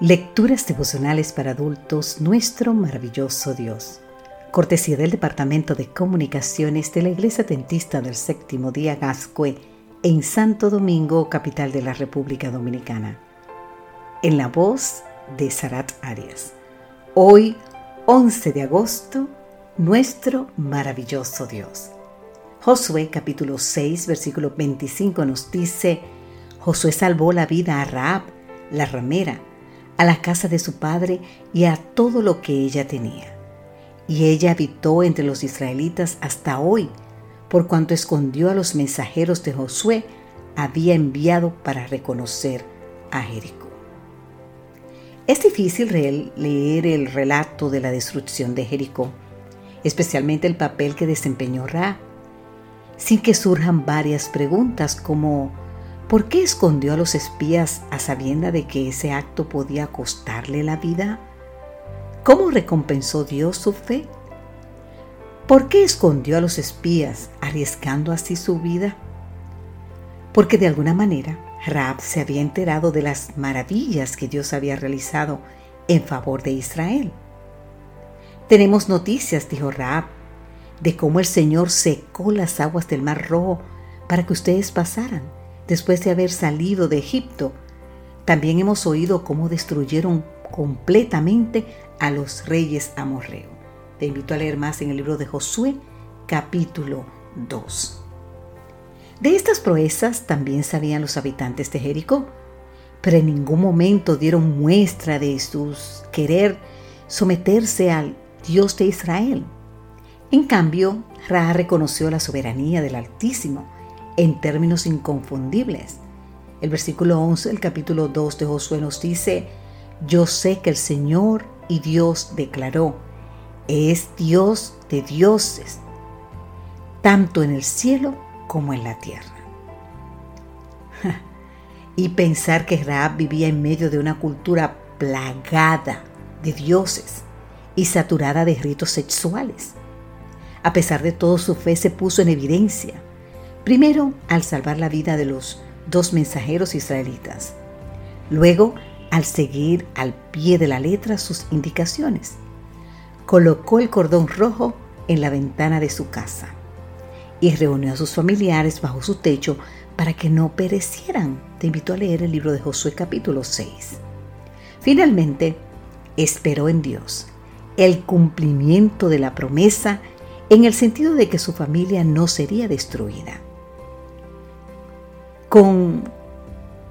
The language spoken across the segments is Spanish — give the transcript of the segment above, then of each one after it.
Lecturas devocionales para adultos, nuestro maravilloso Dios. Cortesía del Departamento de Comunicaciones de la Iglesia Tentista del Séptimo Día Gascue en Santo Domingo, capital de la República Dominicana. En la voz de Sarat Arias. Hoy, 11 de agosto, nuestro maravilloso Dios. Josué capítulo 6, versículo 25 nos dice, Josué salvó la vida a Raab, la ramera, a la casa de su padre y a todo lo que ella tenía. Y ella habitó entre los israelitas hasta hoy, por cuanto escondió a los mensajeros de Josué había enviado para reconocer a Jericó. Es difícil leer el relato de la destrucción de Jericó, especialmente el papel que desempeñó Ra, sin que surjan varias preguntas como ¿Por qué escondió a los espías a sabienda de que ese acto podía costarle la vida? ¿Cómo recompensó Dios su fe? ¿Por qué escondió a los espías arriesgando así su vida? Porque de alguna manera Raab se había enterado de las maravillas que Dios había realizado en favor de Israel. Tenemos noticias, dijo Raab, de cómo el Señor secó las aguas del Mar Rojo para que ustedes pasaran después de haber salido de Egipto. También hemos oído cómo destruyeron completamente a los reyes amorreos. Te invito a leer más en el libro de Josué, capítulo 2. De estas proezas también sabían los habitantes de Jericó, pero en ningún momento dieron muestra de sus querer someterse al Dios de Israel. En cambio, Ra reconoció la soberanía del Altísimo en términos inconfundibles. El versículo 11 del capítulo 2 de Josué nos dice, yo sé que el Señor y Dios declaró, es Dios de dioses, tanto en el cielo como en la tierra. y pensar que Raab vivía en medio de una cultura plagada de dioses y saturada de ritos sexuales. A pesar de todo, su fe se puso en evidencia Primero, al salvar la vida de los dos mensajeros israelitas. Luego, al seguir al pie de la letra sus indicaciones. Colocó el cordón rojo en la ventana de su casa y reunió a sus familiares bajo su techo para que no perecieran. Te invito a leer el libro de Josué capítulo 6. Finalmente, esperó en Dios el cumplimiento de la promesa en el sentido de que su familia no sería destruida. Con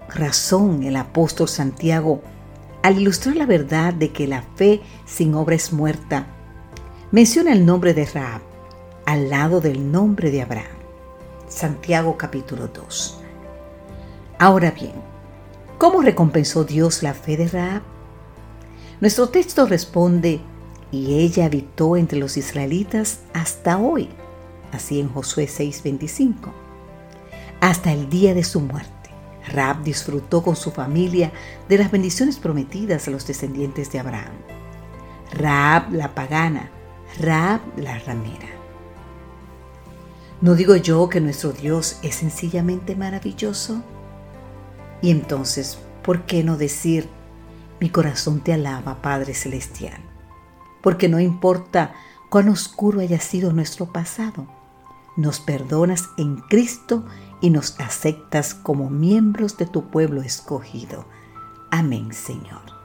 razón el apóstol Santiago, al ilustrar la verdad de que la fe sin obra es muerta, menciona el nombre de Raab al lado del nombre de Abraham. Santiago capítulo 2. Ahora bien, ¿cómo recompensó Dios la fe de Raab? Nuestro texto responde, y ella habitó entre los israelitas hasta hoy, así en Josué 6:25 hasta el día de su muerte. Rab disfrutó con su familia de las bendiciones prometidas a los descendientes de Abraham. Raab la pagana, Raab la ramera. ¿No digo yo que nuestro Dios es sencillamente maravilloso? Y entonces, ¿por qué no decir, mi corazón te alaba, Padre Celestial? Porque no importa cuán oscuro haya sido nuestro pasado, nos perdonas en Cristo y nos aceptas como miembros de tu pueblo escogido. Amén, Señor.